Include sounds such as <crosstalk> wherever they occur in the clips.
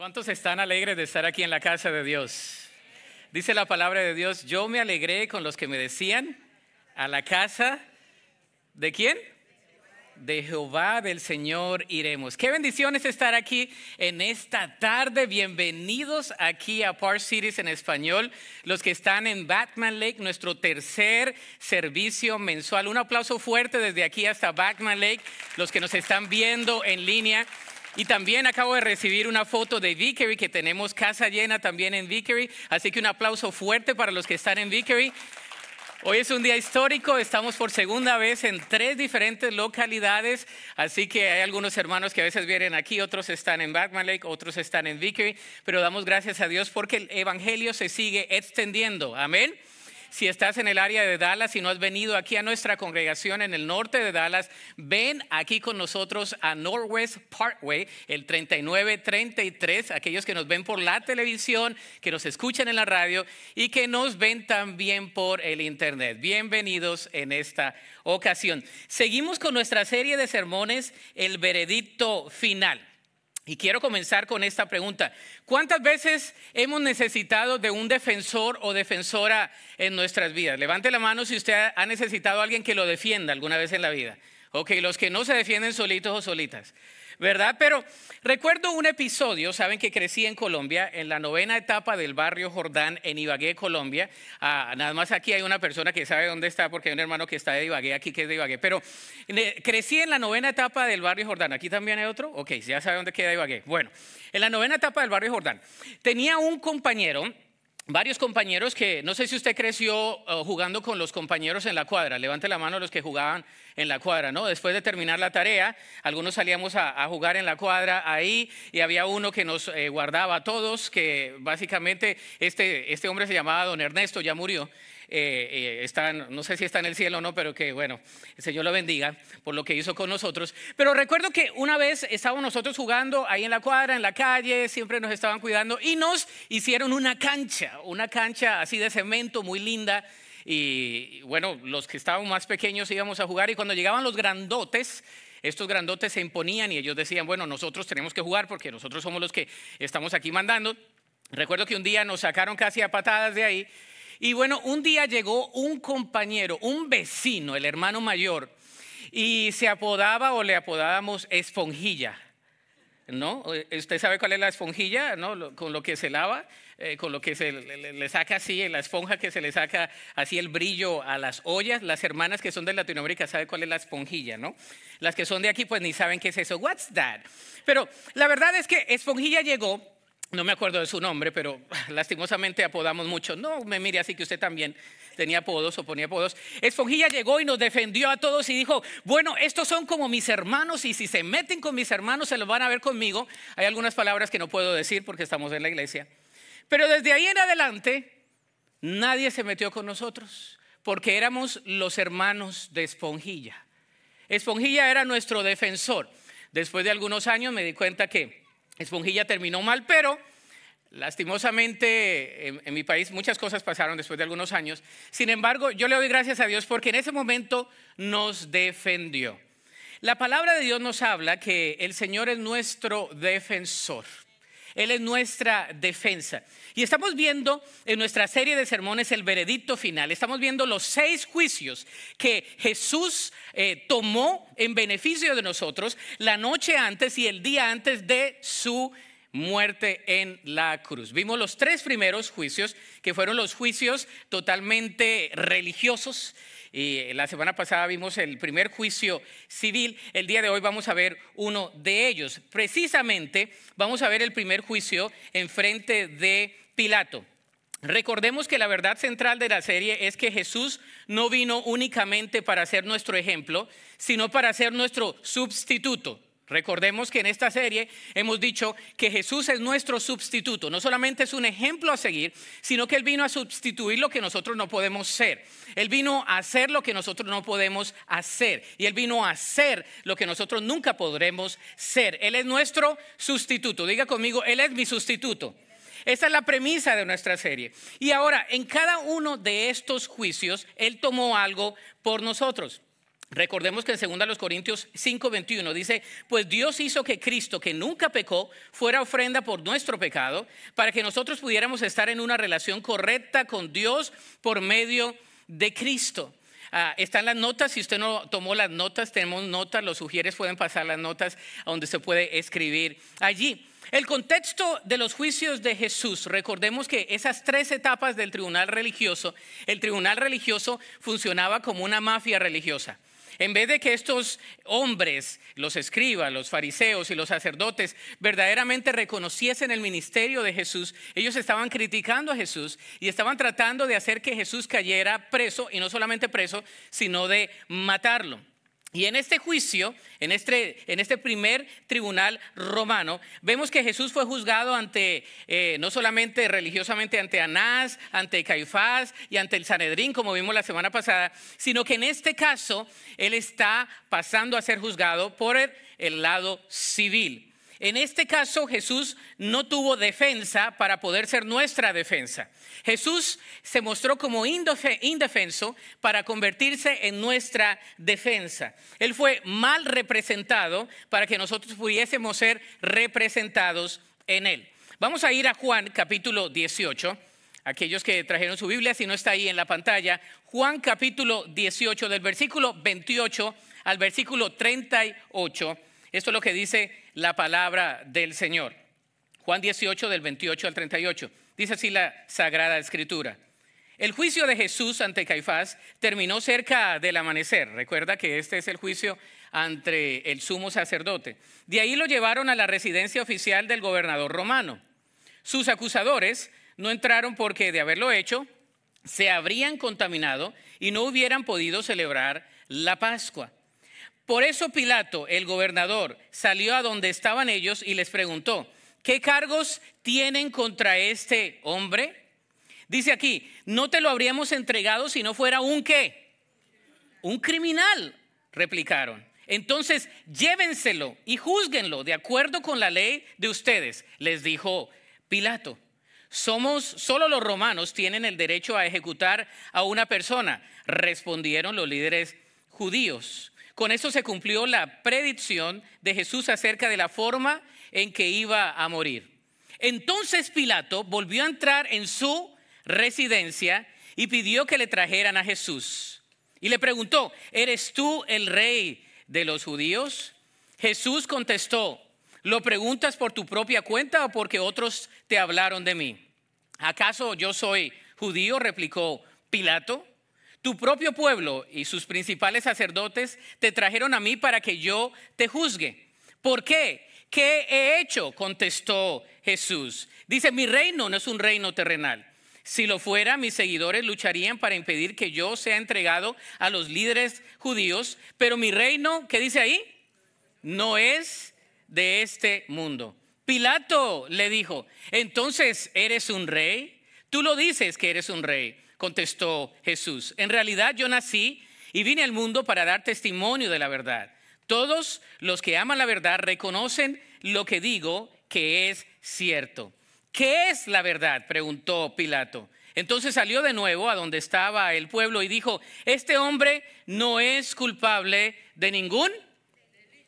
¿Cuántos están alegres de estar aquí en la casa de Dios? Dice la palabra de Dios, yo me alegré con los que me decían, a la casa de quién? De Jehová del Señor iremos. Qué bendiciones estar aquí en esta tarde. Bienvenidos aquí a Park Cities en español. Los que están en Batman Lake, nuestro tercer servicio mensual. Un aplauso fuerte desde aquí hasta Batman Lake. Los que nos están viendo en línea. Y también acabo de recibir una foto de Vickery, que tenemos casa llena también en Vickery. Así que un aplauso fuerte para los que están en Vickery. Hoy es un día histórico, estamos por segunda vez en tres diferentes localidades, así que hay algunos hermanos que a veces vienen aquí, otros están en Lake, otros están en Vickery, pero damos gracias a Dios porque el Evangelio se sigue extendiendo. Amén. Si estás en el área de Dallas y no has venido aquí a nuestra congregación en el norte de Dallas, ven aquí con nosotros a Northwest Parkway, el 3933, aquellos que nos ven por la televisión, que nos escuchan en la radio y que nos ven también por el internet. Bienvenidos en esta ocasión. Seguimos con nuestra serie de sermones, el veredicto final. Y quiero comenzar con esta pregunta. ¿Cuántas veces hemos necesitado de un defensor o defensora en nuestras vidas? Levante la mano si usted ha necesitado a alguien que lo defienda alguna vez en la vida. Ok, los que no se defienden solitos o solitas. ¿verdad? Pero recuerdo un episodio, saben que crecí en Colombia, en la novena etapa del barrio Jordán, en Ibagué, Colombia. Ah, nada más aquí hay una persona que sabe dónde está, porque hay un hermano que está de Ibagué, aquí que es de Ibagué. Pero crecí en la novena etapa del barrio Jordán. ¿Aquí también hay otro? Ok, ya sabe dónde queda Ibagué. Bueno, en la novena etapa del barrio Jordán. Tenía un compañero varios compañeros que, no sé si usted creció eh, jugando con los compañeros en la cuadra, levante la mano los que jugaban en la cuadra, ¿no? Después de terminar la tarea, algunos salíamos a, jugar en la cuadra ahí y había uno que nos eh, guardaba a todos, que básicamente este, este hombre se llamaba don Ernesto, ya murió, eh, eh no sé si está en el cielo o no, pero que bueno, el Señor lo bendiga por lo que hizo con nosotros. Pero recuerdo que una vez estábamos nosotros jugando ahí en la cuadra, en la calle, siempre nos estaban cuidando y nos hicieron una cancha, una cancha así de cemento muy linda. Y bueno, los que estaban más pequeños íbamos a jugar y cuando llegaban los grandotes, estos grandotes se imponían y ellos decían, bueno, nosotros tenemos que jugar porque nosotros somos los que estamos aquí mandando. Recuerdo que un día nos sacaron casi a patadas de ahí y bueno, un día llegó un compañero, un vecino, el hermano mayor, y se apodaba o le apodábamos esponjilla. ¿No? ¿Usted sabe cuál es la esponjilla? ¿No? Con lo que se lava, eh, con lo que se le, saca así, la esponja que se le saca así el brillo a las ollas. Las hermanas que son de Latinoamérica saben cuál es la esponjilla, ¿no? Las que son de aquí pues ni saben qué es eso. What's that? Pero la verdad es que esponjilla llegó no me acuerdo de su nombre, pero <laughs> lastimosamente apodamos mucho. No me mire así que usted también tenía apodos o ponía apodos. Esponjilla llegó y nos defendió a todos y dijo, bueno, estos son como mis hermanos y si se meten con mis hermanos se los van a ver conmigo. Hay algunas palabras que no puedo decir porque estamos en la iglesia. Pero desde ahí en adelante nadie se metió con nosotros porque éramos los hermanos de Esponjilla. Esponjilla era nuestro defensor. Después de algunos años me di cuenta que Esponjilla terminó mal, pero lastimosamente en, mi país muchas cosas pasaron después de algunos años. Sin embargo, yo le doy gracias a Dios porque en ese momento nos defendió. La palabra de Dios nos habla que el Señor es nuestro defensor. Él es nuestra defensa. Y estamos viendo en nuestra serie de sermones el veredicto final. Estamos viendo los seis juicios que Jesús eh, tomó en beneficio de nosotros la noche antes y el día antes de su muerte en la cruz. Vimos los tres primeros juicios, que fueron los juicios totalmente religiosos y la semana pasada vimos el primer juicio civil. El día de hoy vamos a ver uno de ellos. Precisamente vamos a ver el primer juicio en frente de Pilato. Recordemos que la verdad central de la serie es que Jesús no vino únicamente para ser nuestro ejemplo, sino para ser nuestro sustituto. Recordemos que en esta serie hemos dicho que Jesús es nuestro sustituto. No solamente es un ejemplo a seguir, sino que Él vino a sustituir lo que nosotros no podemos ser. Él vino a hacer lo que nosotros no podemos hacer. Y Él vino a hacer lo que nosotros nunca podremos ser. Él es nuestro sustituto. Diga conmigo, Él es mi sustituto. Esa es la premisa de nuestra serie. Y ahora, en cada uno de estos juicios, Él tomó algo por nosotros. Recordemos que en 2 Corintios 5:21 dice, pues Dios hizo que Cristo, que nunca pecó, fuera ofrenda por nuestro pecado, para que nosotros pudiéramos estar en una relación correcta con Dios por medio de Cristo. Ah, están las notas, si usted no tomó las notas, tenemos notas, los sugieres pueden pasar las notas a donde se puede escribir allí. El contexto de los juicios de Jesús, recordemos que esas tres etapas del tribunal religioso, el tribunal religioso funcionaba como una mafia religiosa. En vez de que estos hombres, los escribas, los fariseos y los sacerdotes, verdaderamente reconociesen el ministerio de Jesús, ellos estaban criticando a Jesús y estaban tratando de hacer que Jesús cayera preso, y no solamente preso, sino de matarlo. Y en este juicio, en este, en este primer tribunal romano, vemos que Jesús fue juzgado ante, eh, no solamente religiosamente ante Anás, ante Caifás y ante el Sanedrín, como vimos la semana pasada, sino que en este caso él está pasando a ser juzgado por el lado civil. En este caso Jesús no tuvo defensa para poder ser nuestra defensa. Jesús se mostró como indefenso para convertirse en nuestra defensa. Él fue mal representado para que nosotros pudiésemos ser representados en él. Vamos a ir a Juan capítulo 18. Aquellos que trajeron su Biblia, si no está ahí en la pantalla, Juan capítulo 18 del versículo 28 al versículo 38 esto es lo que dice la palabra del Señor. Juan 18 del 28 al 38. Dice así la Sagrada Escritura. El juicio de Jesús ante Caifás terminó cerca del amanecer. Recuerda que este es el juicio ante el sumo sacerdote. De ahí lo llevaron a la residencia oficial del gobernador romano. Sus acusadores no entraron porque de haberlo hecho se habrían contaminado y no hubieran podido celebrar la Pascua. Por eso Pilato, el gobernador, salió a donde estaban ellos y les preguntó, ¿qué cargos tienen contra este hombre? Dice aquí, no te lo habríamos entregado si no fuera un qué? Un criminal, replicaron. Entonces, llévenselo y juzguenlo de acuerdo con la ley de ustedes, les dijo Pilato. Somos, solo los romanos tienen el derecho a ejecutar a una persona, respondieron los líderes judíos. Con eso se cumplió la predicción de Jesús acerca de la forma en que iba a morir. Entonces Pilato volvió a entrar en su residencia y pidió que le trajeran a Jesús. Y le preguntó, ¿eres tú el rey de los judíos? Jesús contestó, ¿lo preguntas por tu propia cuenta o porque otros te hablaron de mí? ¿Acaso yo soy judío? replicó Pilato. Tu propio pueblo y sus principales sacerdotes te trajeron a mí para que yo te juzgue. ¿Por qué? ¿Qué he hecho? contestó Jesús. Dice, mi reino no es un reino terrenal. Si lo fuera, mis seguidores lucharían para impedir que yo sea entregado a los líderes judíos, pero mi reino, ¿qué dice ahí? No es de este mundo. Pilato le dijo, entonces, ¿eres un rey? Tú lo dices que eres un rey contestó Jesús. En realidad yo nací y vine al mundo para dar testimonio de la verdad. Todos los que aman la verdad reconocen lo que digo que es cierto. ¿Qué es la verdad? preguntó Pilato. Entonces salió de nuevo a donde estaba el pueblo y dijo, este hombre no es culpable de ningún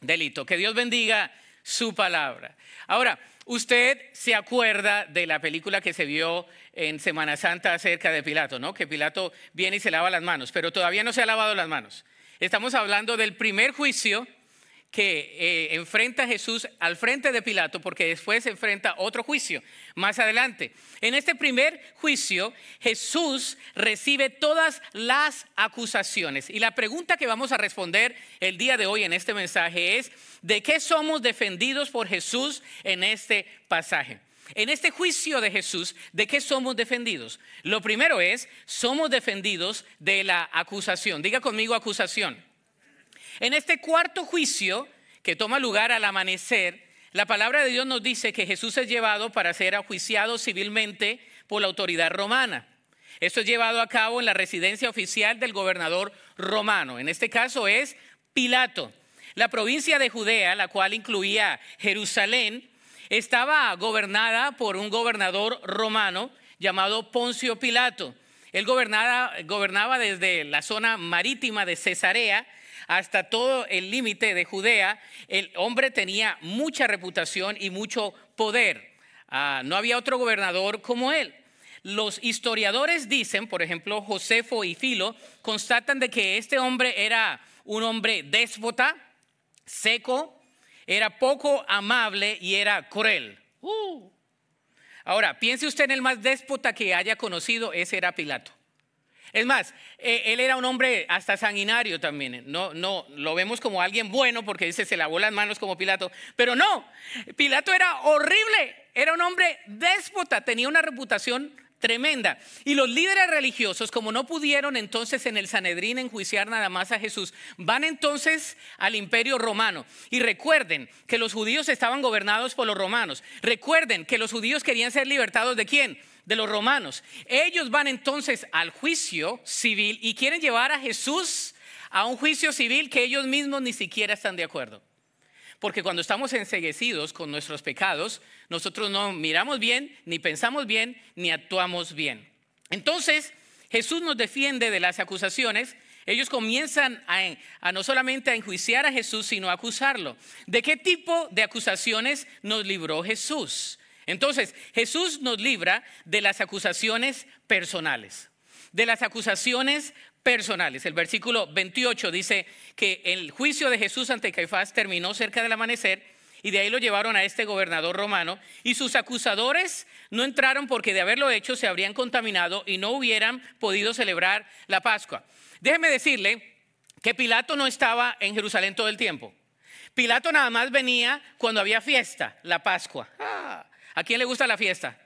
delito. Que Dios bendiga su palabra. Ahora, Usted se acuerda de la película que se vio en Semana Santa acerca de Pilato, ¿no? Que Pilato viene y se lava las manos, pero todavía no se ha lavado las manos. Estamos hablando del primer juicio que eh, enfrenta Jesús al frente de Pilato, porque después enfrenta otro juicio más adelante. En este primer juicio, Jesús recibe todas las acusaciones. Y la pregunta que vamos a responder el día de hoy en este mensaje es, ¿de qué somos defendidos por Jesús en este pasaje? En este juicio de Jesús, ¿de qué somos defendidos? Lo primero es, somos defendidos de la acusación. Diga conmigo acusación. En este cuarto juicio, que toma lugar al amanecer, la palabra de Dios nos dice que Jesús es llevado para ser ajuiciado civilmente por la autoridad romana. Esto es llevado a cabo en la residencia oficial del gobernador romano. En este caso es Pilato. La provincia de Judea, la cual incluía Jerusalén, estaba gobernada por un gobernador romano llamado Poncio Pilato. Él gobernaba, desde la zona marítima de Cesarea hasta todo el límite de Judea, el hombre tenía mucha reputación y mucho poder. Ah, no había otro gobernador como él. Los historiadores dicen, por ejemplo, Josefo y Filo, constatan de que este hombre era un hombre déspota, seco, era poco amable y era cruel. Uh. Ahora, piense usted en el más déspota que haya conocido, ese era Pilato. Es más, eh, él era un hombre hasta sanguinario también. No, no, lo vemos como alguien bueno porque dice se lavó las manos como Pilato. Pero no, Pilato era horrible. Era un hombre déspota, tenía una reputación tremenda. Y los líderes religiosos, como no pudieron entonces en el Sanedrín enjuiciar nada más a Jesús, van entonces al imperio romano. Y recuerden que los judíos estaban gobernados por los romanos. Recuerden que los judíos querían ser libertados de quién? De los romanos. Ellos van entonces al juicio civil y quieren llevar a Jesús a un juicio civil que ellos mismos ni siquiera están de acuerdo. Porque cuando estamos enseguecidos con nuestros pecados, nosotros no miramos bien, ni pensamos bien, ni actuamos bien. Entonces, Jesús nos defiende de las acusaciones. Ellos comienzan a, no solamente a enjuiciar a Jesús, sino a acusarlo. ¿De qué tipo de acusaciones nos libró Jesús? Entonces, Jesús nos libra de las acusaciones personales, de las acusaciones personales. El versículo 28 dice que el juicio de Jesús ante Caifás terminó cerca del amanecer y de ahí lo llevaron a este gobernador romano y sus acusadores no entraron porque de haberlo hecho se habrían contaminado y no hubieran podido celebrar la Pascua. Déjeme decirle que Pilato no estaba en Jerusalén todo el tiempo. Pilato nada más venía cuando había fiesta, la Pascua. Ah, ¿A quién le gusta la fiesta?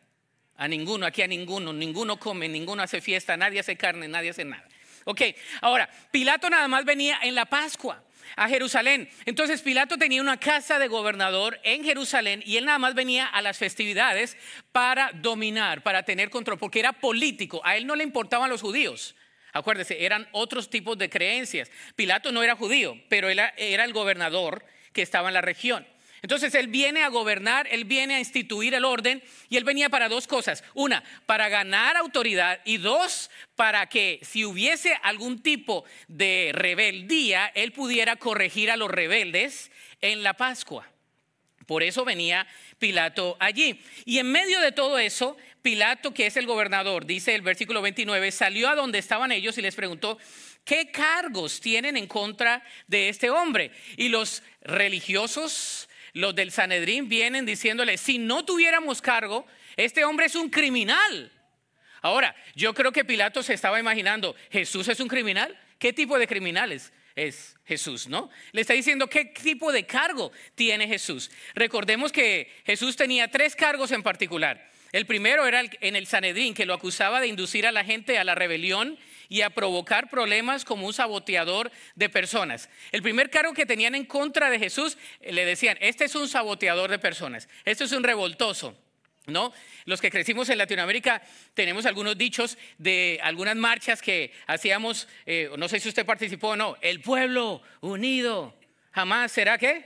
A ninguno, aquí a ninguno, ninguno come, ninguno hace fiesta, nadie hace carne, nadie hace nada. Ok, ahora, Pilato nada más venía en la Pascua a Jerusalén. Entonces Pilato tenía una casa de gobernador en Jerusalén y él nada más venía a las festividades para dominar, para tener control, porque era político. A él no le importaban los judíos. Acuérdese, eran otros tipos de creencias. Pilato no era judío, pero él era el gobernador que estaba en la región. Entonces Él viene a gobernar, Él viene a instituir el orden y Él venía para dos cosas. Una, para ganar autoridad y dos, para que si hubiese algún tipo de rebeldía, Él pudiera corregir a los rebeldes en la Pascua. Por eso venía Pilato allí. Y en medio de todo eso, Pilato, que es el gobernador, dice el versículo 29, salió a donde estaban ellos y les preguntó, ¿qué cargos tienen en contra de este hombre? Y los religiosos los del Sanedrín vienen diciéndole, si no tuviéramos cargo, este hombre es un criminal. Ahora, yo creo que Pilato se estaba imaginando, ¿Jesús es un criminal? ¿Qué tipo de criminales? es Jesús, ¿no? Le está diciendo qué tipo de cargo tiene Jesús. Recordemos que Jesús tenía tres cargos en particular. El primero era en el Sanedrín, que lo acusaba de inducir a la gente a la rebelión y a provocar problemas como un saboteador de personas. El primer cargo que tenían en contra de Jesús, eh, le decían, este es un saboteador de personas, este es un revoltoso. ¿No? Los que crecimos en Latinoamérica tenemos algunos dichos de algunas marchas que hacíamos, eh, no sé si usted participó o no, el pueblo unido, jamás será que,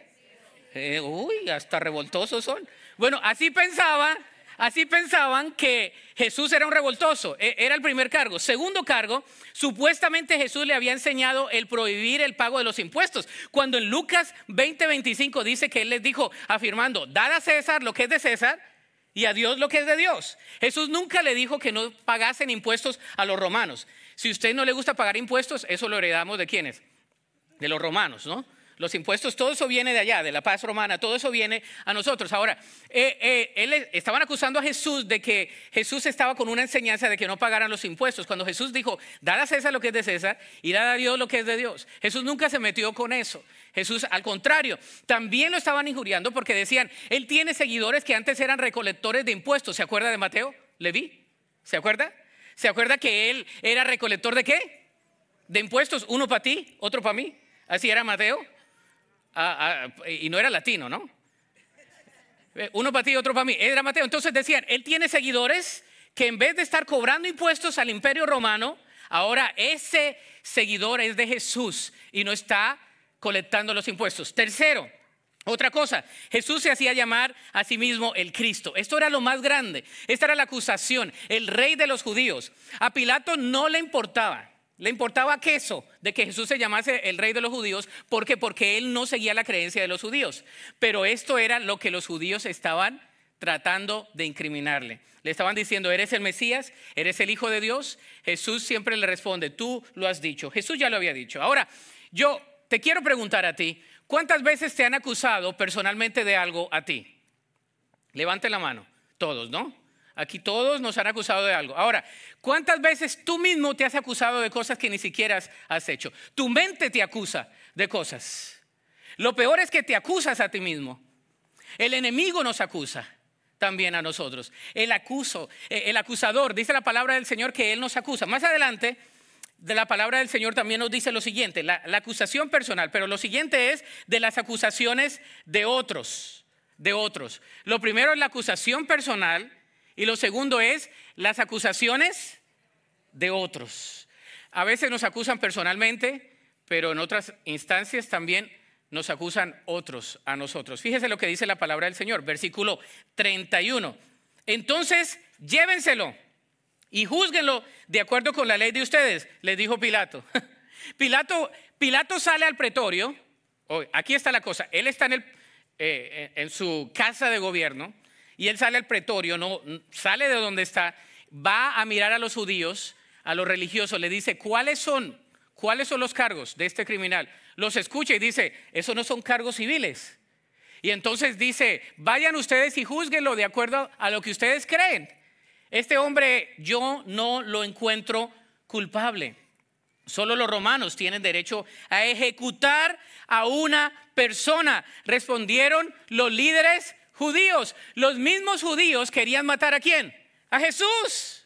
eh, uy, hasta revoltosos son. Bueno, así pensaba Así pensaban que Jesús era un revoltoso, e, era el primer cargo. Segundo cargo, supuestamente Jesús le había enseñado el prohibir el pago de los impuestos. Cuando en Lucas 20:25 dice que él les dijo, afirmando, dad a César lo que es de César y a Dios lo que es de Dios. Jesús nunca le dijo que no pagasen impuestos a los romanos. Si a usted no le gusta pagar impuestos, eso lo heredamos de quiénes? De los romanos, ¿no? Los impuestos, todo eso viene de allá, de la paz romana, todo eso viene a nosotros. Ahora, eh, eh, estaban acusando a Jesús de que Jesús estaba con una enseñanza de que no pagaran los impuestos. Cuando Jesús dijo, dad a César lo que es de César y dad a Dios lo que es de Dios. Jesús nunca se metió con eso. Jesús, al contrario, también lo estaban injuriando porque decían, él tiene seguidores que antes eran recolectores de impuestos. ¿Se acuerda de Mateo? ¿Leví? ¿Se acuerda? ¿Se acuerda que él era recolector de qué? De impuestos, uno para ti, otro para mí. Así era Mateo. Ah, ah, y no era latino, ¿no? Eh, uno para ti y otro para mí. Era Mateo. Entonces decían, él tiene seguidores que en vez de estar cobrando impuestos al imperio romano, ahora ese seguidor es de Jesús y no está colectando los impuestos. Tercero, otra cosa, Jesús se hacía llamar a sí mismo el Cristo. Esto era lo más grande. Esta era la acusación, el rey de los judíos. A Pilato no le importaba Le importaba queso de que Jesús se llamase el rey de los judíos. ¿Por qué? Porque él no seguía la creencia de los judíos. Pero esto era lo que los judíos estaban tratando de incriminarle. Le estaban diciendo, eres el Mesías, eres el Hijo de Dios. Jesús siempre le responde, tú lo has dicho. Jesús ya lo había dicho. Ahora, yo te quiero preguntar a ti, ¿cuántas veces te han acusado personalmente de algo a ti? Levante la mano, todos, ¿no? Aquí todos nos han acusado de algo. Ahora, ¿cuántas veces tú mismo te has acusado de cosas que ni siquiera has hecho? Tu mente te acusa de cosas. Lo peor es que te acusas a ti mismo. El enemigo nos acusa también a nosotros. El acuso, eh, el acusador, dice la palabra del Señor que él nos acusa. Más adelante, de la palabra del Señor también nos dice lo siguiente, la, la acusación personal, pero lo siguiente es de las acusaciones de otros, de otros. Lo primero es la acusación personal y lo segundo es las acusaciones de otros. A veces nos acusan personalmente, pero en otras instancias también nos acusan otros a nosotros. Fíjese lo que dice la palabra del Señor, versículo 31. Entonces, llévenselo y júzguenlo de acuerdo con la ley de ustedes, les dijo Pilato. <laughs> Pilato, Pilato sale al pretorio, aquí está la cosa, él está en, eh, en su casa de gobierno, y él sale al pretorio, no, sale de donde está, va a mirar a los judíos, a los religiosos, le dice, ¿cuáles son? ¿Cuáles son los cargos de este criminal? Los escucha y dice, esos no son cargos civiles. Y entonces dice, vayan ustedes y juzguenlo de acuerdo a lo que ustedes creen. Este hombre yo no lo encuentro culpable. Solo los romanos tienen derecho a ejecutar a una persona. Respondieron los líderes judíos. Los mismos judíos querían matar a quién? A Jesús.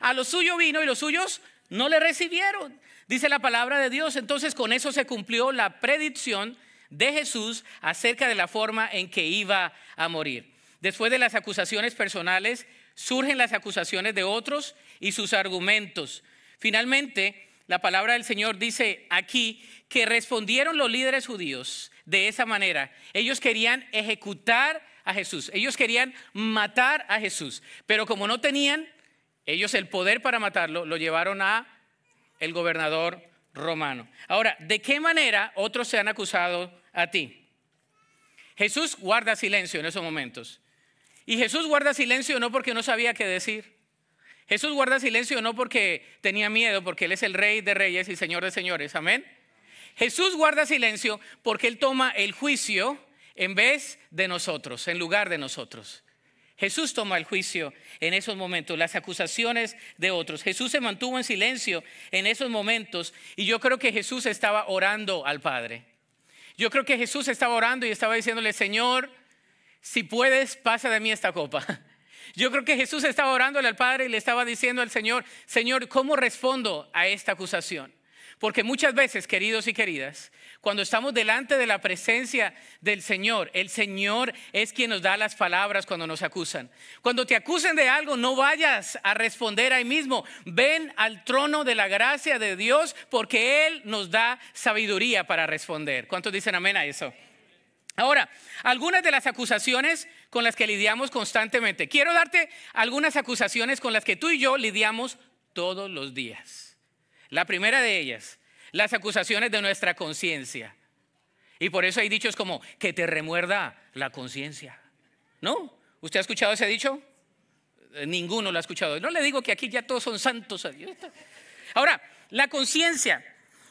A lo suyo vino y los suyos no le recibieron. Dice la palabra de Dios. Entonces con eso se cumplió la predicción de Jesús acerca de la forma en que iba a morir. Después de las acusaciones personales, surgen las acusaciones de otros y sus argumentos. Finalmente, la palabra del Señor dice aquí que respondieron los líderes judíos de esa manera. Ellos querían ejecutar a Jesús. Ellos querían matar a Jesús, pero como no tenían ellos el poder para matarlo, lo llevaron a el gobernador romano. Ahora, ¿de qué manera otros se han acusado a ti? Jesús guarda silencio en esos momentos. Y Jesús guarda silencio no porque no sabía qué decir. Jesús guarda silencio no porque tenía miedo, porque Él es el rey de reyes y señor de señores. Amén. Jesús guarda silencio porque Él toma el juicio en vez de nosotros, en lugar de nosotros. Jesús toma el juicio en esos momentos, las acusaciones de otros. Jesús se mantuvo en silencio en esos momentos y yo creo que Jesús estaba orando al Padre. Yo creo que Jesús estaba orando y estaba diciéndole, Señor, si puedes, pasa de mí esta copa. <laughs> Yo creo que Jesús estaba orándole al Padre y le estaba diciendo al Señor, Señor, ¿cómo respondo a esta acusación? Porque muchas veces, queridos y queridas, cuando estamos delante de la presencia del Señor, el Señor es quien nos da las palabras cuando nos acusan. Cuando te acusen de algo, no vayas a responder ahí mismo. Ven al trono de la gracia de Dios porque Él nos da sabiduría para responder. ¿Cuántos dicen amén a eso? Ahora, algunas de las acusaciones con las que lidiamos constantemente. Quiero darte algunas acusaciones con las que tú y yo lidiamos todos los días. La primera de ellas, las acusaciones de nuestra conciencia. Y por eso hay dichos como que te remuerda la conciencia. ¿No? ¿Usted ha escuchado ese dicho? Eh, ninguno lo ha escuchado. No le digo que aquí ya todos son santos. Ahora, la conciencia.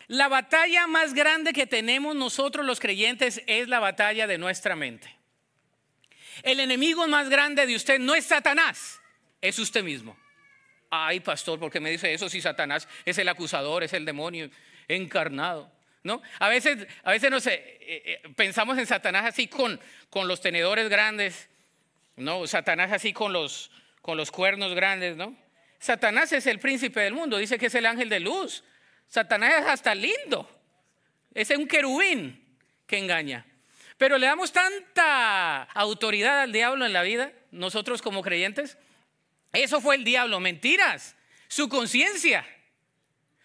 La batalla más grande que tenemos nosotros los creyentes es la batalla de nuestra mente. El enemigo más grande de usted no es Satanás, es usted mismo. Ay, pastor, ¿por qué me dice eso si Satanás es el acusador, es el demonio encarnado? ¿No? A veces, a veces no sé, eh, eh, pensamos en Satanás así con, con los tenedores grandes, ¿no? Satanás así con los, con los cuernos grandes, ¿no? Satanás es el príncipe del mundo, dice que es el ángel de luz. Satanás es hasta lindo, es un querubín que engaña. Pero le damos tanta autoridad al diablo en la vida, nosotros como creyentes, eso fue el diablo, mentiras. Su conciencia,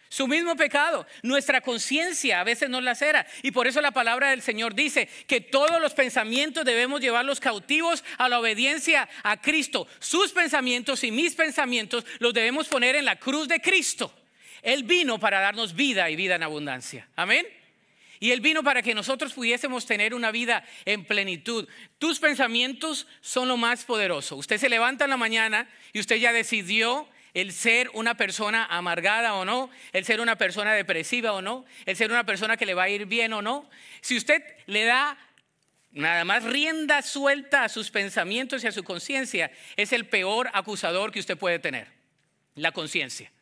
su mismo pecado. Nuestra conciencia a veces nos lacera. Y por eso la palabra del Señor dice que todos los pensamientos debemos llevarlos cautivos a la obediencia a Cristo. Sus pensamientos y mis pensamientos los debemos poner en la cruz de Cristo. Él vino para darnos vida y vida en abundancia. Amén. Y Él vino para que nosotros pudiésemos tener una vida en plenitud. Tus pensamientos son lo más poderoso. Usted se levanta en la mañana y usted ya decidió el ser una persona amargada o no, el ser una persona depresiva o no, el ser una persona que le va a ir bien o no. Si usted le da nada más rienda suelta a sus pensamientos y a su conciencia, es el peor acusador que usted puede tener, la conciencia.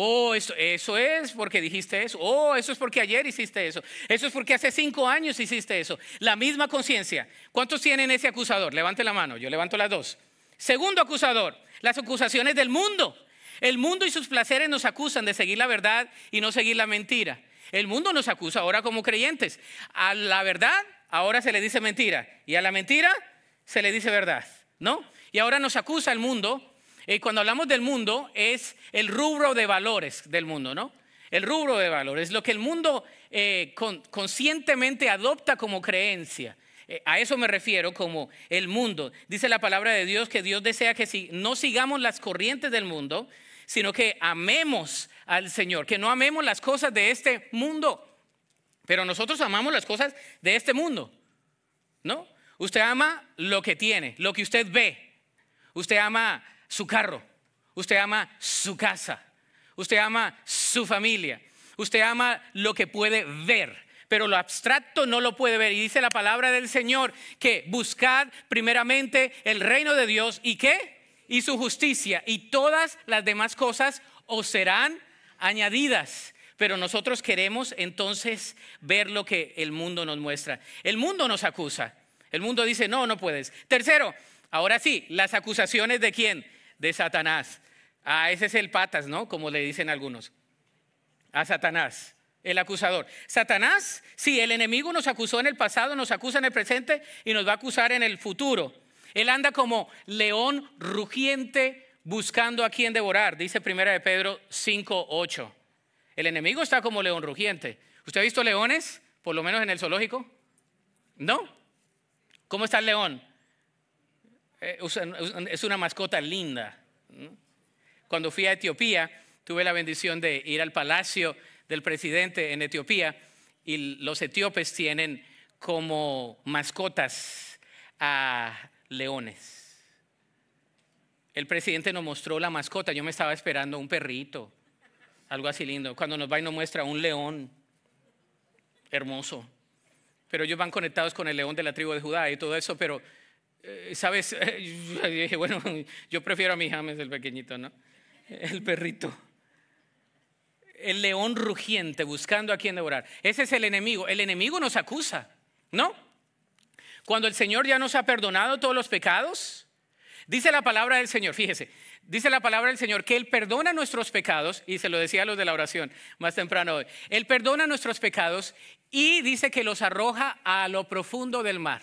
Oh, eso, eso, es porque dijiste eso. Oh, eso es porque ayer hiciste eso. Eso es porque hace cinco años hiciste eso. La misma conciencia. ¿Cuántos tienen ese acusador? Levante la mano. Yo levanto las dos. Segundo acusador, las acusaciones del mundo. El mundo y sus placeres nos acusan de seguir la verdad y no seguir la mentira. El mundo nos acusa ahora como creyentes. A la verdad ahora se le dice mentira y a la mentira se le dice verdad, ¿no? Y ahora nos acusa el mundo. Y cuando hablamos del mundo es el rubro de valores del mundo, ¿no? El rubro de valores, lo que el mundo eh, conscientemente adopta como creencia. Eh, a eso me refiero como el mundo. Dice la palabra de Dios que Dios desea que si, no sigamos las corrientes del mundo, sino que amemos al Señor, que no amemos las cosas de este mundo. Pero nosotros amamos las cosas de este mundo, ¿no? Usted ama lo que tiene, lo que usted ve. Usted ama su carro, usted ama su casa, usted ama su familia, usted ama lo que puede ver pero lo abstracto no lo puede ver. Y dice la palabra del Señor que buscad primeramente el reino de Dios y qué? Y su justicia y todas las demás cosas os serán añadidas. Pero nosotros queremos entonces ver lo que el mundo nos muestra. El mundo nos acusa. El mundo dice, no, no puedes. Tercero, ahora sí, las acusaciones de quién? De Satanás. Ah, ese es el patas, ¿no? Como le dicen algunos. A Satanás el acusador. Satanás, sí, el enemigo nos acusó en el pasado, nos acusa en el presente y nos va a acusar en el futuro. Él anda como león rugiente buscando a quien devorar, dice primera de Pedro 5:8. El enemigo está como león rugiente. ¿Usted ha visto leones, por lo menos en el zoológico? ¿No? ¿Cómo está el león? Eh, es una mascota linda. Cuando fui a Etiopía, tuve la bendición de ir al palacio del presidente en Etiopía y los etíopes tienen como mascotas a leones. El presidente nos mostró la mascota, yo me estaba esperando un perrito, algo así lindo. Cuando nos va y nos muestra un león hermoso. Pero ellos van conectados con el león de la tribu de Judá y todo eso, pero, eh, ¿sabes? <laughs> Yo dije, bueno, <laughs> yo prefiero a mi James, el pequeñito, ¿no? <laughs> El perrito el león rugiente buscando a quien devorar. Ese es el enemigo. El enemigo nos acusa, ¿no? Cuando el Señor ya nos ha perdonado todos los pecados, dice la palabra del Señor, fíjese, dice la palabra del Señor que Él perdona nuestros pecados, y se lo decía a los de la oración más temprano hoy, Él perdona nuestros pecados y dice que los arroja a lo profundo del mar.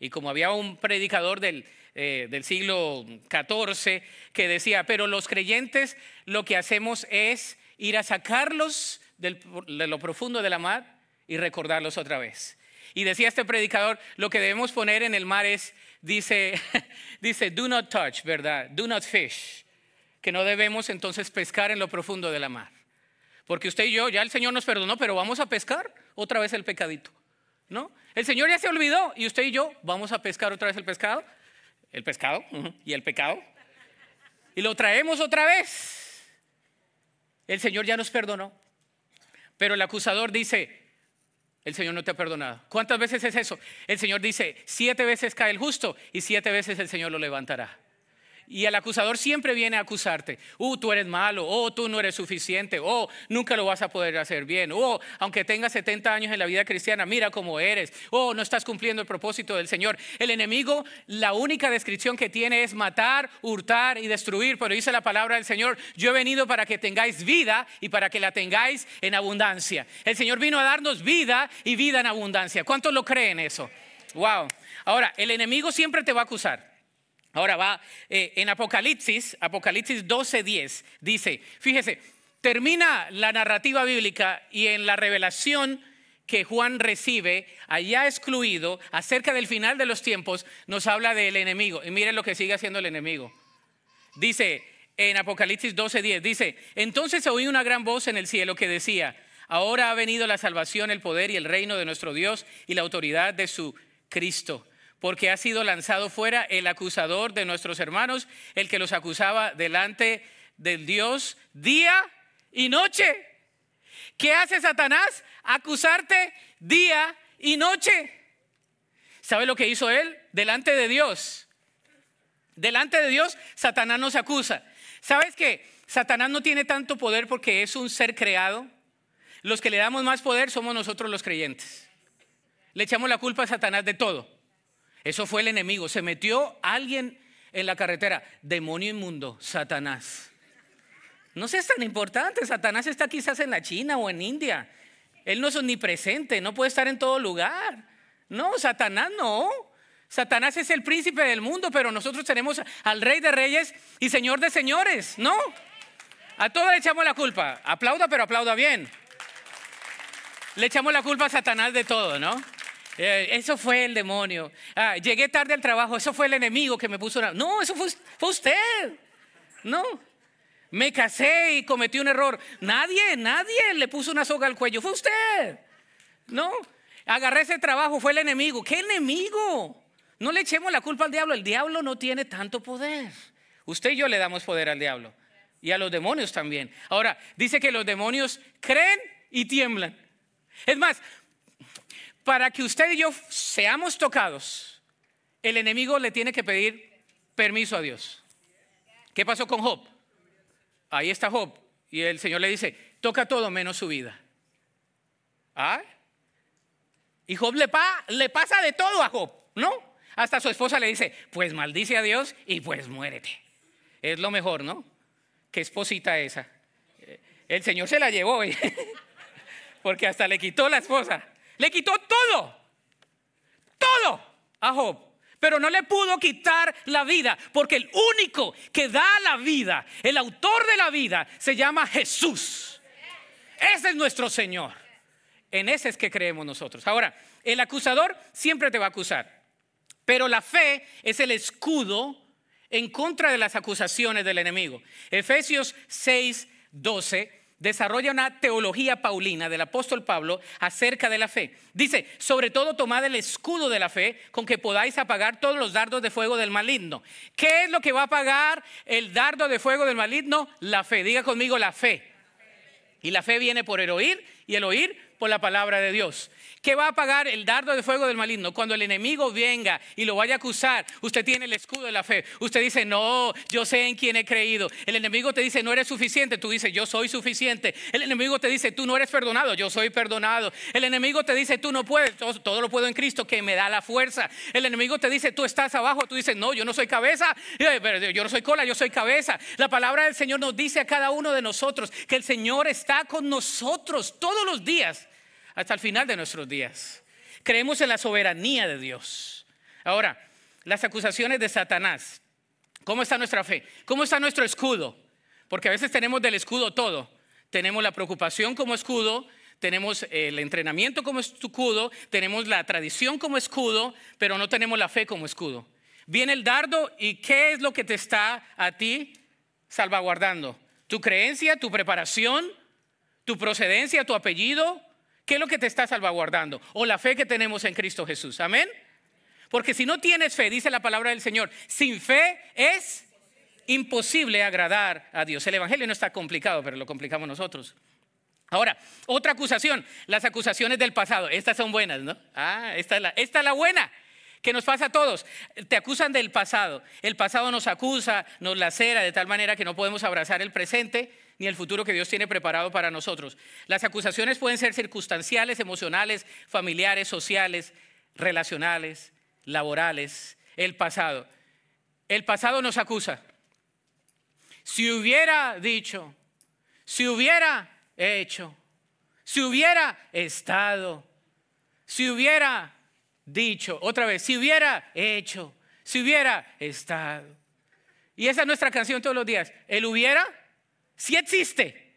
Y como había un predicador del, eh, del siglo XIV que decía, pero los creyentes lo que hacemos es ir a sacarlos de lo profundo de la mar y recordarlos otra vez. Y decía este predicador, lo que debemos poner en el mar es, dice, <laughs> dice, do not touch, ¿verdad? Do not fish. Que no debemos entonces pescar en lo profundo de la mar. Porque usted y yo, ya el Señor nos perdonó, pero vamos a pescar otra vez el pecadito. ¿No? El Señor ya se olvidó y usted y yo vamos a pescar otra vez el pescado el pescado y el pecado, y lo traemos otra vez. El Señor ya nos perdonó, pero el acusador dice, el Señor no te ha perdonado. ¿Cuántas veces es eso? El Señor dice, siete veces cae el justo y siete veces el Señor lo levantará. Y el acusador siempre viene a acusarte. Uh, tú eres malo. Oh, tú no eres suficiente. Oh, nunca lo vas a poder hacer bien. Oh, aunque tengas 70 años en la vida cristiana, mira cómo eres. Oh, no estás cumpliendo el propósito del Señor. El enemigo, la única descripción que tiene es matar, hurtar y destruir. Pero dice la palabra del Señor, yo he venido para que tengáis vida y para que la tengáis en abundancia. El Señor vino a darnos vida y vida en abundancia. ¿Cuántos lo creen eso? Wow. Ahora, el enemigo siempre te va a acusar. Ahora va eh, en Apocalipsis, Apocalipsis 12:10, dice, fíjese, termina la narrativa bíblica y en la revelación que Juan recibe, allá excluido, acerca del final de los tiempos, nos habla del enemigo. Y miren lo que sigue haciendo el enemigo. Dice, en Apocalipsis 12:10. Dice, entonces oí una gran voz en el cielo que decía, ahora ha venido la salvación, el poder y el reino de nuestro Dios y la autoridad de su Cristo, porque ha sido lanzado fuera el acusador de nuestros hermanos, el que los acusaba delante del Dios día y noche. ¿Qué hace Satanás? Acusarte día y noche. ¿Sabe lo que hizo él? Delante de Dios. Delante de Dios, Satanás nos acusa. ¿Sabes que Satanás no tiene tanto poder porque es un ser creado? Los que le damos más poder somos nosotros los creyentes. Le echamos la culpa a Satanás de todo. Eso fue el enemigo. Se metió alguien en la carretera. Demonio inmundo, Satanás. No seas tan importante. Satanás está quizás en la China o en India. Él no es omnipresente, no puede estar en todo lugar. No, Satanás no. Satanás es el príncipe del mundo, pero nosotros tenemos al rey de reyes y señor de señores, ¿no? A todos le echamos la culpa. Aplauda, pero aplauda bien. Le echamos la culpa a Satanás de todo, ¿no? Eh, eso fue el demonio. Ah, llegué tarde al trabajo, eso fue el enemigo que me puso una... No, eso fue, fue usted. No. Me casé y cometí un error. Nadie, nadie le puso una soga al cuello. Fue usted. No. Agarré ese trabajo, fue el enemigo. ¿Qué enemigo? No le echemos la culpa al diablo, el diablo no tiene tanto poder. Usted y yo le damos poder al diablo y a los demonios también. Ahora, dice que los demonios creen y tiemblan. Es más, para que usted y yo seamos tocados, el enemigo le tiene que pedir permiso a Dios. ¿Qué pasó con Job? Ahí está Job y el Señor le dice, toca todo menos su vida. ¿Ah? Y Job le, pasa de todo a Job, ¿no? Hasta su esposa le dice, pues maldice a Dios y pues muérete. Es lo mejor, ¿no? Qué esposita esa. El Señor se la llevó, ¿eh? <laughs> porque hasta le quitó la esposa. Le quitó todo, todo a Job. Pero no le pudo quitar la vida, porque el único que da la vida, el autor de la vida, se llama Jesús. Ese es nuestro Señor. En ese es que creemos nosotros. Ahora, el acusador siempre te va a acusar. Pero la fe es el escudo en contra de las acusaciones del enemigo. Efesios 6, 12 desarrolla una teología paulina del apóstol Pablo acerca de la fe. Dice, sobre todo tomad el escudo de la fe con que podáis apagar todos los dardos de fuego del maligno. ¿Qué es lo que va a apagar el dardo de fuego del maligno? La fe. Diga conmigo la fe. Y la fe viene por el oír y el oír por la palabra de Dios. ¿Qué va a apagar el dardo de fuego del maligno? Cuando el enemigo venga y lo vaya a acusar, usted tiene el escudo de la fe. Usted dice, no, yo sé en quién he creído. El enemigo te dice, no eres suficiente. Tú dices, yo soy suficiente. El enemigo te dice, tú no eres perdonado. Yo soy perdonado. El enemigo te dice, tú no puedes. Todo, lo puedo en Cristo que me da la fuerza. El enemigo te dice, tú estás abajo. Tú dices, no, yo no soy cabeza. Yo no soy cola, yo soy cabeza. La palabra del Señor nos dice a cada uno de nosotros que el Señor está con nosotros todos los días hasta el final de nuestros días. Creemos en la soberanía de Dios. Ahora, las acusaciones de Satanás. ¿Cómo está nuestra fe? ¿Cómo está nuestro escudo? Porque a veces tenemos del escudo todo. Tenemos la preocupación como escudo, tenemos el entrenamiento como escudo, tenemos la tradición como escudo, pero no tenemos la fe como escudo. Viene el dardo y ¿qué es lo que te está a ti salvaguardando? Tu creencia, tu preparación, tu procedencia, tu apellido, ¿Qué es lo que te está salvaguardando? O la fe que tenemos en Cristo Jesús. Amén. Porque si no tienes fe, dice la palabra del Señor, sin fe es imposible agradar a Dios. El Evangelio no está complicado, pero lo complicamos nosotros. Ahora, otra acusación, las acusaciones del pasado. Estas son buenas, ¿no? Ah, esta es la, esta es la buena que nos pasa a todos. Te acusan del pasado. El pasado nos acusa, nos lacera de tal manera que no podemos abrazar el presente ni el futuro que Dios tiene preparado para nosotros. Las acusaciones pueden ser circunstanciales, emocionales, familiares, sociales, relacionales, laborales, el pasado. El pasado nos acusa. Si hubiera dicho, si hubiera hecho, si hubiera estado, si hubiera dicho, otra vez, si hubiera hecho, si hubiera estado. Y esa es nuestra canción todos los días. El hubiera si existe.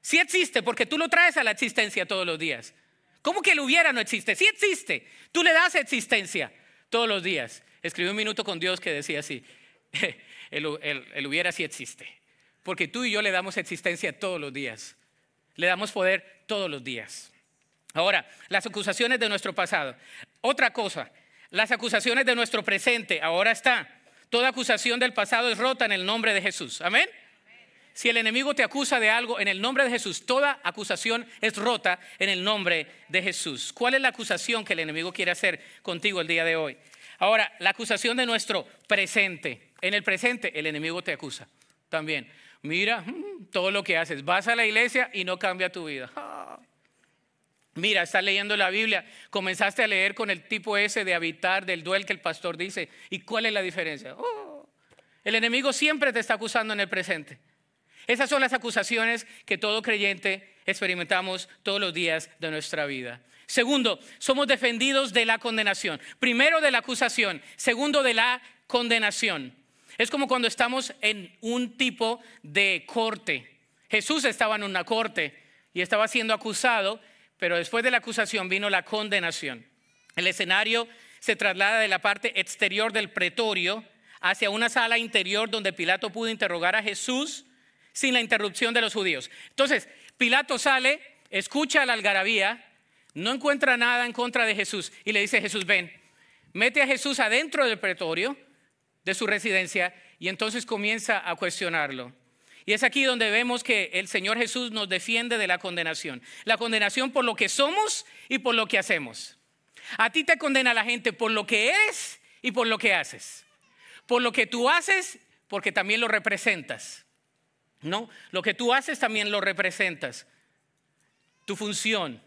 si existe porque tú lo traes a la existencia todos los días. ¿Cómo que el hubiera no existe? si existe. Tú le das existencia todos los días. Escribí un minuto con Dios que decía así. <laughs> El, hubiera sí existe. Porque tú y yo le damos existencia todos los días. Le damos poder todos los días. Ahora, las acusaciones de nuestro pasado. Otra cosa, las acusaciones de nuestro presente. Ahora está. Toda acusación del pasado es rota en el nombre de Jesús. Amén. Si el enemigo te acusa de algo en el nombre de Jesús, toda acusación es rota en el nombre de Jesús. ¿Cuál es la acusación que el enemigo quiere hacer contigo el día de hoy? Ahora, la acusación de nuestro presente. En el presente el enemigo te acusa también. Mira mm, todo lo que haces. Vas a la iglesia y no cambia tu vida. <laughs> Mira, estás leyendo la Biblia, comenzaste a leer con el tipo ese de habitar, del duel que el pastor dice. ¿Y cuál es la diferencia? Oh, el enemigo siempre te está acusando en el presente. Esas son las acusaciones que todo creyente experimentamos todos los días de nuestra vida. Segundo, somos defendidos de la condenación. Primero de la acusación, segundo de la condenación. Es como cuando estamos en un tipo de corte. Jesús estaba en una corte y estaba siendo acusado pero después de la acusación vino la condenación. El escenario se traslada de la parte exterior del pretorio hacia una sala interior donde Pilato pudo interrogar a Jesús sin la interrupción de los judíos. Entonces, Pilato sale, escucha la algarabía, no encuentra nada en contra de Jesús y le dice, Jesús, ven, mete a Jesús adentro del pretorio de su residencia y entonces comienza a cuestionarlo. Y es aquí donde vemos que el Señor Jesús nos defiende de la condenación. La condenación por lo que somos y por lo que hacemos. A ti te condena la gente por lo que eres y por lo que haces. Por lo que tú haces, porque también lo representas. ¿No? Lo que tú haces también lo representas. Tu función.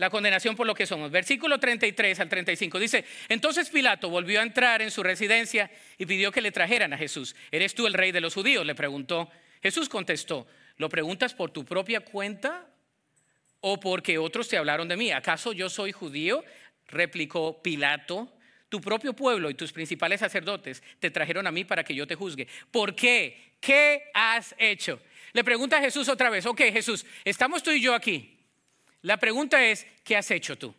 La condenación por lo que somos. Versículo 33 al 35 dice, entonces Pilato volvió a entrar en su residencia y pidió que le trajeran a Jesús. ¿Eres tú el rey de los judíos? Le preguntó. Jesús contestó, ¿lo preguntas por tu propia cuenta o porque otros te hablaron de mí? ¿Acaso yo soy judío? Replicó Pilato. Tu propio pueblo y tus principales sacerdotes te trajeron a mí para que yo te juzgue. ¿Por qué? ¿Qué has hecho? Le pregunta a Jesús otra vez, ok Jesús, estamos tú y yo aquí. La pregunta es, ¿qué has hecho tú?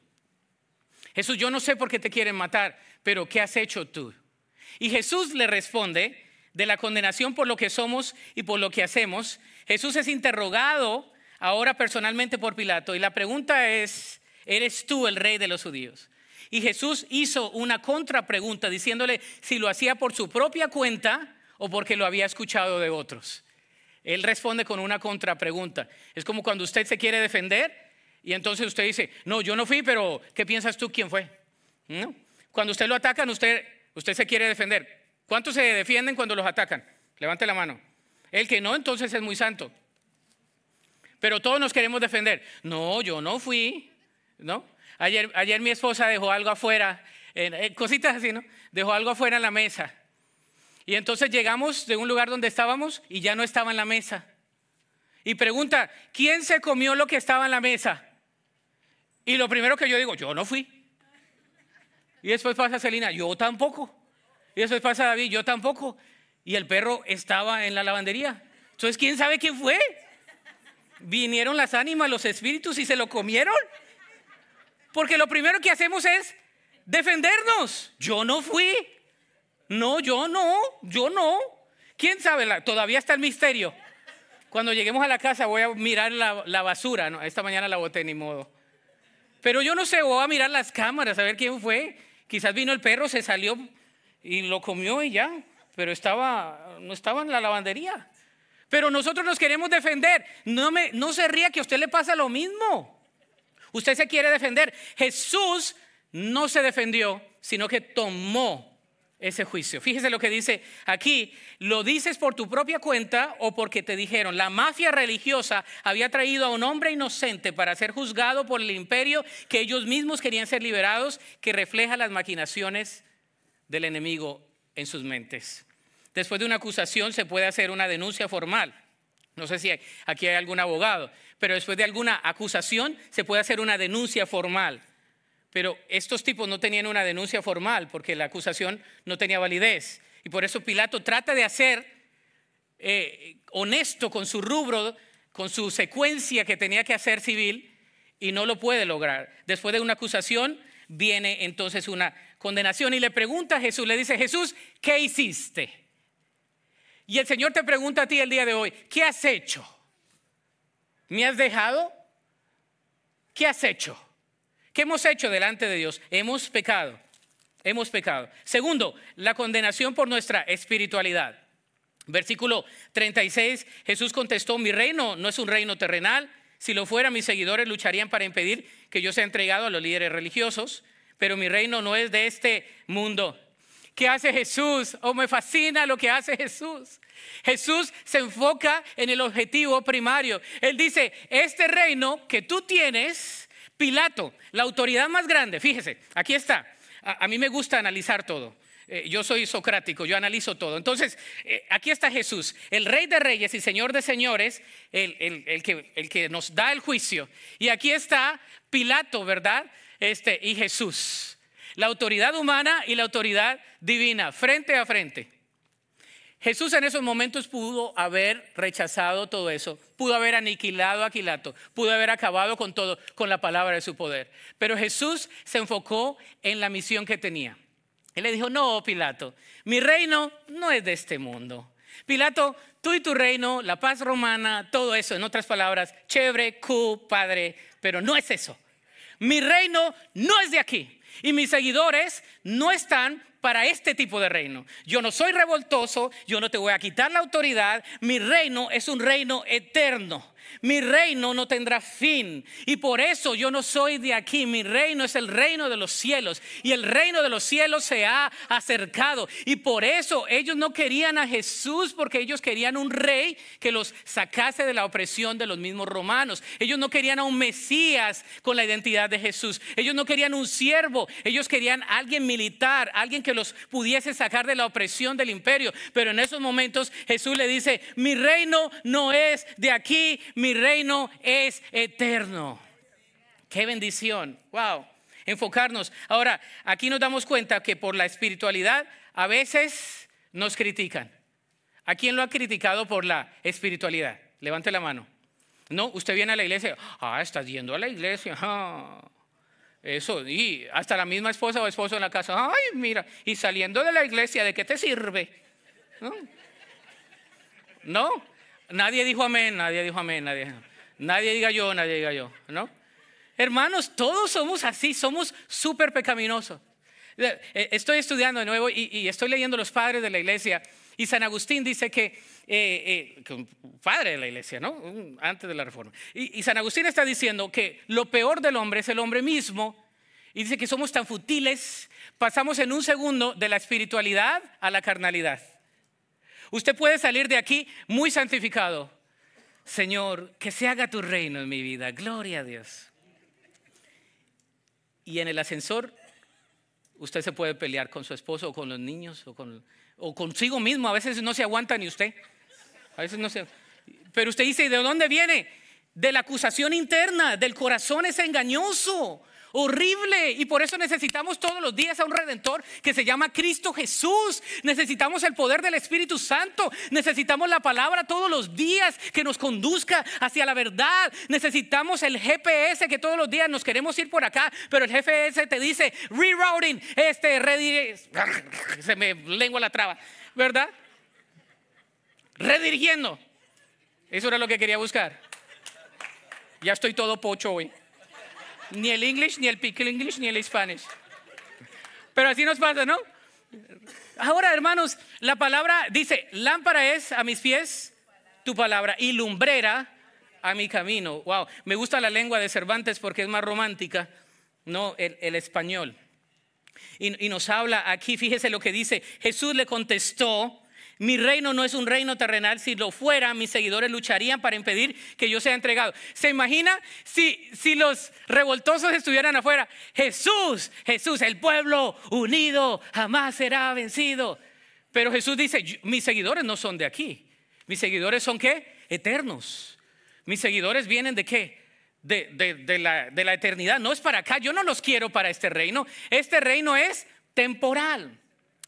Jesús, yo no sé por qué te quieren matar, pero ¿qué has hecho tú? Y Jesús le responde, de la condenación por lo que somos y por lo que hacemos, Jesús es interrogado ahora personalmente por Pilato y la pregunta es, ¿eres tú el rey de los judíos? Y Jesús hizo una contrapregunta diciéndole si lo hacía por su propia cuenta o porque lo había escuchado de otros. Él responde con una contrapregunta. Es como cuando usted se quiere defender y entonces usted dice, no, yo no fui, pero ¿qué piensas tú quién fue? Cuando usted lo atacan, usted, usted se quiere defender. ¿Cuántos se defienden cuando los atacan? Levante la mano. El que no, entonces es muy santo. Pero todos nos queremos defender. No, yo no fui. ¿No? Ayer, ayer mi esposa dejó algo afuera, eh, cositas así, ¿no? Dejó algo afuera en la mesa. Y entonces llegamos de un lugar donde estábamos y ya no estaba en la mesa. Y pregunta, ¿quién se comió lo que estaba en la mesa? Y lo primero que yo digo, yo no fui. Y después pasa Celina, yo tampoco. Y eso pasa David, yo tampoco. Y el perro estaba en la lavandería. Entonces, ¿quién sabe quién fue? Vinieron las ánimas, los espíritus y se lo comieron. Porque lo primero que hacemos es defendernos. Yo no fui. No, yo no, yo no. ¿Quién sabe? Todavía está el misterio. Cuando lleguemos a la casa voy a mirar la, basura. No, esta mañana la boté ni modo. Pero yo no sé, voy a mirar las cámaras a ver quién fue. Quizás vino el perro, se salió y lo comió y ya, pero estaba, no estaba en la lavandería. Pero nosotros nos queremos defender. No, me, no se ría que a usted le pasa lo mismo. Usted se quiere defender. Jesús no se defendió, sino que tomó ese juicio. Fíjese lo que dice aquí, lo dices por tu propia cuenta o porque te dijeron, la mafia religiosa había traído a un hombre inocente para ser juzgado por el imperio que ellos mismos querían ser liberados, que refleja las maquinaciones del enemigo en sus mentes. Después de una acusación se puede hacer una denuncia formal. No sé si aquí hay algún abogado, pero después de alguna acusación se puede hacer una denuncia formal. Pero estos tipos no tenían una denuncia formal porque la acusación no tenía validez. Y por eso Pilato trata de hacer eh, honesto con su rubro, con su secuencia que tenía que hacer civil y no lo puede lograr. Después de una acusación viene entonces una condenación. Y le pregunta a Jesús, le dice, Jesús, ¿qué hiciste? Y el Señor te pregunta a ti el día de hoy, ¿qué has hecho? ¿Me has dejado? ¿Qué has hecho? ¿Qué hemos hecho delante de Dios? Hemos pecado. Hemos pecado. Segundo, la condenación por nuestra espiritualidad. Versículo 36, Jesús contestó, mi reino no es un reino terrenal. Si lo fuera, mis seguidores lucharían para impedir que yo sea entregado a los líderes religiosos, pero mi reino no es de este mundo. ¿Qué hace Jesús? Oh, me fascina lo que hace Jesús. Jesús se enfoca en el objetivo primario. Él dice, este reino que tú tienes, Pilato, la autoridad más grande, fíjese, aquí está. A, mí me gusta analizar todo. Eh, yo soy socrático, yo analizo todo. Entonces, eh, aquí está Jesús, el rey de reyes y señor de señores, el, que, el que nos da el juicio. Y aquí está Pilato, ¿verdad? Este, y Jesús. La autoridad humana y la autoridad divina, frente a frente. Jesús en esos momentos pudo haber rechazado todo eso, pudo haber aniquilado a Pilato, pudo haber acabado con todo, con la palabra de su poder. Pero Jesús se enfocó en la misión que tenía. Él le dijo, no, Pilato, mi reino no es de este mundo. Pilato, tú y tu reino, la paz romana, todo eso, en otras palabras, chévere, cool, padre, pero no es eso. Mi reino no es de aquí. Y mis seguidores no están para este tipo de reino. Yo no soy revoltoso, yo no te voy a quitar la autoridad, mi reino es un reino eterno. Mi reino no tendrá fin. Y por eso yo no soy de aquí. Mi reino es el reino de los cielos. Y el reino de los cielos se ha acercado. Y por eso ellos no querían a Jesús porque ellos querían un rey que los sacase de la opresión de los mismos romanos. Ellos no querían a un Mesías con la identidad de Jesús. Ellos no querían un siervo. Ellos querían a alguien militar, alguien que los pudiese sacar de la opresión del imperio. Pero en esos momentos Jesús le dice, mi reino no es de aquí mi reino es eterno. Qué bendición. Wow. Enfocarnos. Ahora, aquí nos damos cuenta que por la espiritualidad a veces nos critican. ¿A quién lo ha criticado por la espiritualidad? Levante la mano. No, usted viene a la iglesia. Ah, estás yendo a la iglesia. Ah, eso, y hasta la misma esposa o esposo en la casa. Ay, mira, y saliendo de la iglesia, ¿de qué te sirve? ¿No? ¿No? Nadie dijo amén, nadie dijo amén, nadie, nadie diga yo, nadie diga yo, ¿no? Hermanos, todos somos así, somos súper pecaminosos. Eh, estoy estudiando de nuevo y, estoy leyendo los padres de la iglesia y San Agustín dice que, eh, eh padre de la iglesia, ¿no? Antes de la reforma. Y, y San Agustín está diciendo que lo peor del hombre es el hombre mismo y dice que somos tan futiles, pasamos en un segundo de la espiritualidad a la carnalidad. Usted puede salir de aquí muy santificado. Señor, que se haga tu reino en mi vida. Gloria a Dios. Y en el ascensor, usted se puede pelear con su esposo o con los niños o, con, o consigo mismo. A veces no se aguanta ni usted. A veces no se. Pero usted dice, ¿de dónde viene? De la acusación interna, del corazón es engañoso horrible. Y por eso necesitamos todos los días a un redentor que se llama Cristo Jesús. Necesitamos el poder del Espíritu Santo. Necesitamos la palabra todos los días que nos conduzca hacia la verdad. Necesitamos el GPS que todos los días nos queremos ir por acá, pero el GPS te dice rerouting, este, <laughs> se me lengua la traba, ¿verdad? Redirigiendo. Eso era lo que quería buscar. Ya estoy todo pocho hoy. Ni el English, ni el Pickle English, ni el Spanish. Pero así nos pasa, ¿no? Ahora, hermanos, la palabra dice, lámpara es a mis pies tu palabra y lumbrera a mi camino. Wow, me gusta la lengua de Cervantes porque es más romántica, no el, español. y, nos habla aquí, fíjese lo que dice, Jesús le contestó, mi reino no es un reino terrenal. Si lo fuera, mis seguidores lucharían para impedir que yo sea entregado. ¿Se imagina si, si los revoltosos estuvieran afuera? Jesús, Jesús, el pueblo unido jamás será vencido. Pero Jesús dice, mis seguidores no son de aquí. Mis seguidores son qué? Eternos. Mis seguidores vienen de qué? De, de, la, de la eternidad. No es para acá. Yo no los quiero para este reino. Este reino es temporal.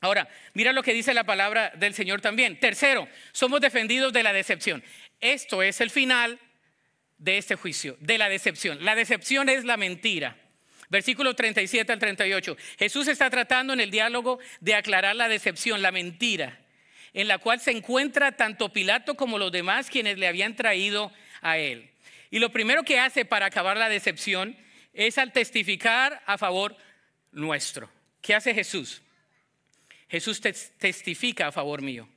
Ahora, mira lo que dice la palabra del Señor también. Tercero, somos defendidos de la decepción. Esto es el final de este juicio, de la decepción. La decepción es la mentira. Versículo 37 al 38. Jesús está tratando en el diálogo de aclarar la decepción, la mentira. en la cual se encuentra tanto Pilato como los demás quienes le habían traído a él. Y lo primero que hace para acabar la decepción es al testificar a favor nuestro. ¿Qué hace Jesús? Jesús testifica a favor mío.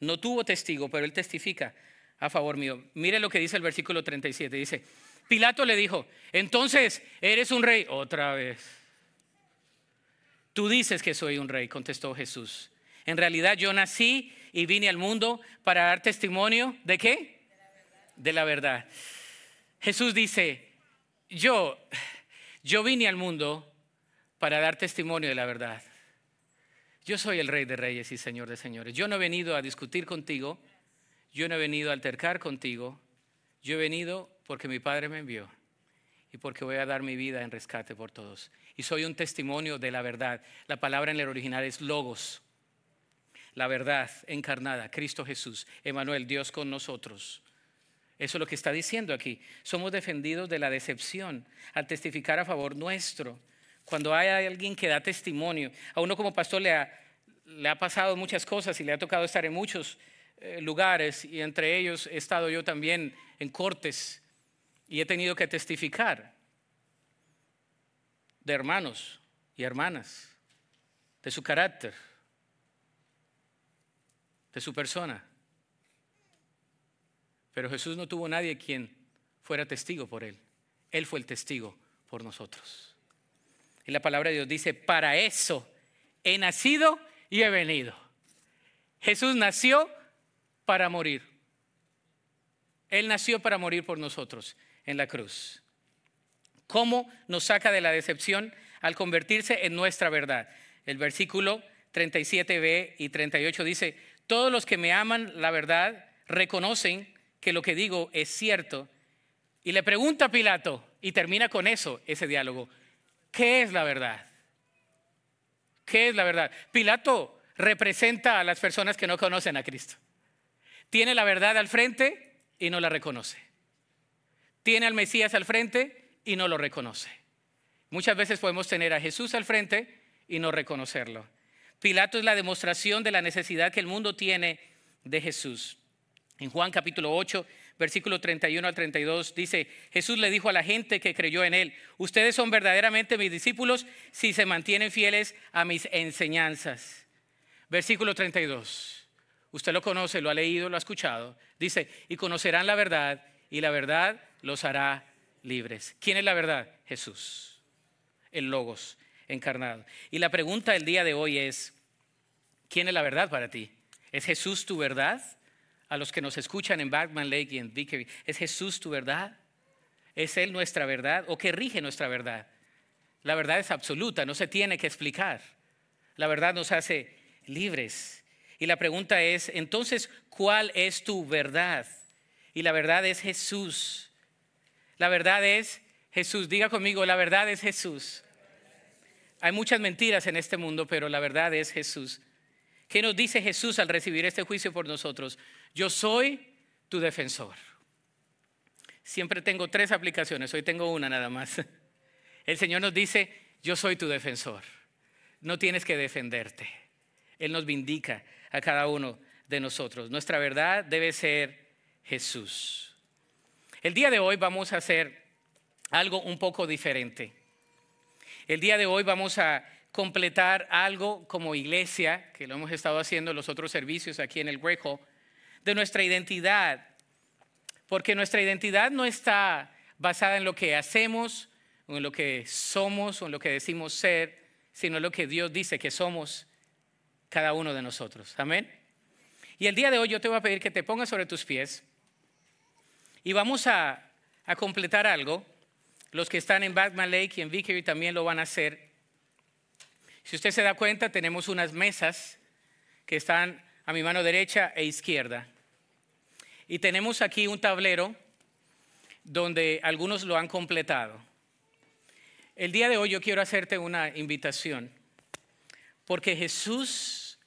No tuvo testigo, pero él testifica a favor mío. Mire lo que dice el versículo 37. Dice, Pilato le dijo, entonces, ¿eres un rey? Otra vez. Tú dices que soy un rey, contestó Jesús. En realidad yo nací y vine al mundo para dar testimonio de qué? De la verdad. Jesús dice, yo, yo vine al mundo para dar testimonio de la verdad. Yo soy el rey de reyes y señor de señores. Yo no he venido a discutir contigo, yo no he venido a altercar contigo, yo he venido porque mi Padre me envió y porque voy a dar mi vida en rescate por todos. Y soy un testimonio de la verdad. La palabra en el original es logos, la verdad encarnada, Cristo Jesús, Emanuel, Dios con nosotros. Eso es lo que está diciendo aquí. Somos defendidos de la decepción al testificar a favor nuestro. Cuando hay alguien que da testimonio, a uno como pastor le ha, pasado muchas cosas y le ha tocado estar en muchos eh, lugares y entre ellos he estado yo también en cortes y he tenido que testificar de hermanos y hermanas, de su carácter, de su persona. Pero Jesús no tuvo nadie quien fuera testigo por él. Él fue el testigo por nosotros. Y la palabra de Dios dice, para eso he nacido y he venido. Jesús nació para morir. Él nació para morir por nosotros en la cruz. ¿Cómo nos saca de la decepción al convertirse en nuestra verdad? El versículo 37b y 38 dice, todos los que me aman la verdad reconocen que lo que digo es cierto. Y le pregunta a Pilato, y termina con eso, ese diálogo, ¿qué es la verdad? ¿Qué es la verdad? Pilato representa a las personas que no conocen a Cristo. Tiene la verdad al frente y no la reconoce. Tiene al Mesías al frente y no lo reconoce. Muchas veces podemos tener a Jesús al frente y no reconocerlo. Pilato es la demostración de la necesidad que el mundo tiene de Jesús. En Juan capítulo 8, versículo 31 al 32 dice, Jesús le dijo a la gente que creyó en él, ustedes son verdaderamente mis discípulos si se mantienen fieles a mis enseñanzas. Versículo 32. Usted lo conoce, lo ha leído, lo ha escuchado. Dice, y conocerán la verdad y la verdad los hará libres. ¿Quién es la verdad? Jesús, el Logos encarnado. Y la pregunta del día de hoy es, ¿quién es la verdad para ti? ¿Es Jesús tu verdad? A los que nos escuchan en Backman Lake y en Vickery, ¿es Jesús tu verdad? ¿Es Él nuestra verdad o qué rige nuestra verdad? La verdad es absoluta, no se tiene que explicar. La verdad nos hace libres. Y la pregunta es, entonces, ¿cuál es tu verdad? Y la verdad es Jesús. La verdad es Jesús. Diga conmigo, la verdad es Jesús. Hay muchas mentiras en este mundo, pero la verdad es Jesús. ¿Qué nos dice Jesús al recibir este juicio por nosotros? Yo soy tu defensor. Siempre tengo tres aplicaciones, hoy tengo una nada más. El Señor nos dice, yo soy tu defensor. No tienes que defenderte. Él nos vindica a cada uno de nosotros. Nuestra verdad debe ser Jesús. El día de hoy vamos a hacer algo un poco diferente. El día de hoy vamos a completar algo como iglesia, que lo hemos estado haciendo en los otros servicios aquí en el Greco, de nuestra identidad. Porque nuestra identidad no está basada en lo que hacemos, o en lo que somos, o en lo que decimos ser, sino en lo que Dios dice que somos cada uno de nosotros. Amén. Y el día de hoy yo te voy a pedir que te pongas sobre tus pies y vamos a, a completar algo. Los que están en Batman Lake y en Vickery también lo van a hacer. Si usted se da cuenta, tenemos unas mesas que están a mi mano derecha e izquierda. Y tenemos aquí un tablero donde algunos lo han completado. El día de hoy yo quiero hacerte una invitación, porque Jesús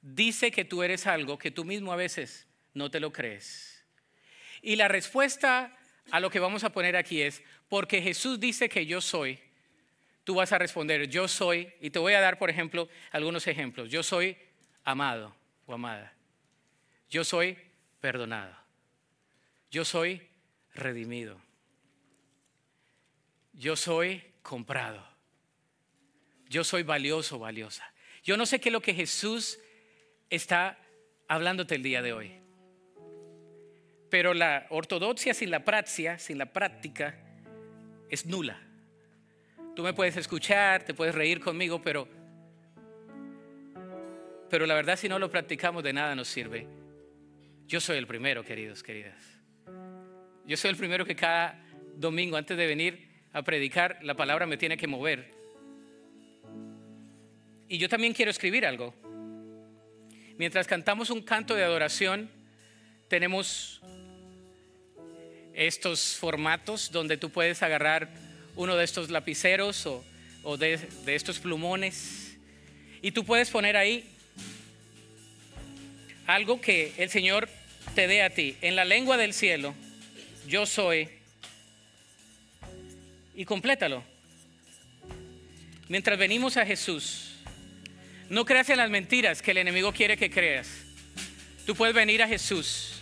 dice que tú eres algo que tú mismo a veces no te lo crees. Y la respuesta a lo que vamos a poner aquí es, porque Jesús dice que yo soy, tú vas a responder, yo soy, y te voy a dar, por ejemplo, algunos ejemplos. Yo soy amado, o amada. Yo soy perdonado. Yo soy redimido. Yo soy comprado. Yo soy valioso, valiosa. Yo no sé qué es lo que Jesús está hablándote el día de hoy. Pero la ortodoxia sin la praxia, sin la práctica, es nula. Tú me puedes escuchar, te puedes reír conmigo, pero, pero la verdad si no lo practicamos de nada nos sirve. Yo soy el primero, queridos, queridas. Yo soy el primero que cada domingo antes de venir a predicar, la palabra me tiene que mover. Y yo también quiero escribir algo. Mientras cantamos un canto de adoración, tenemos estos formatos donde tú puedes agarrar uno de estos lapiceros o, de, estos plumones y tú puedes poner ahí algo que el Señor te dé a ti. En la lengua del cielo, yo soy. Y complétalo. Mientras venimos a Jesús, no creas en las mentiras que el enemigo quiere que creas. Tú puedes venir a Jesús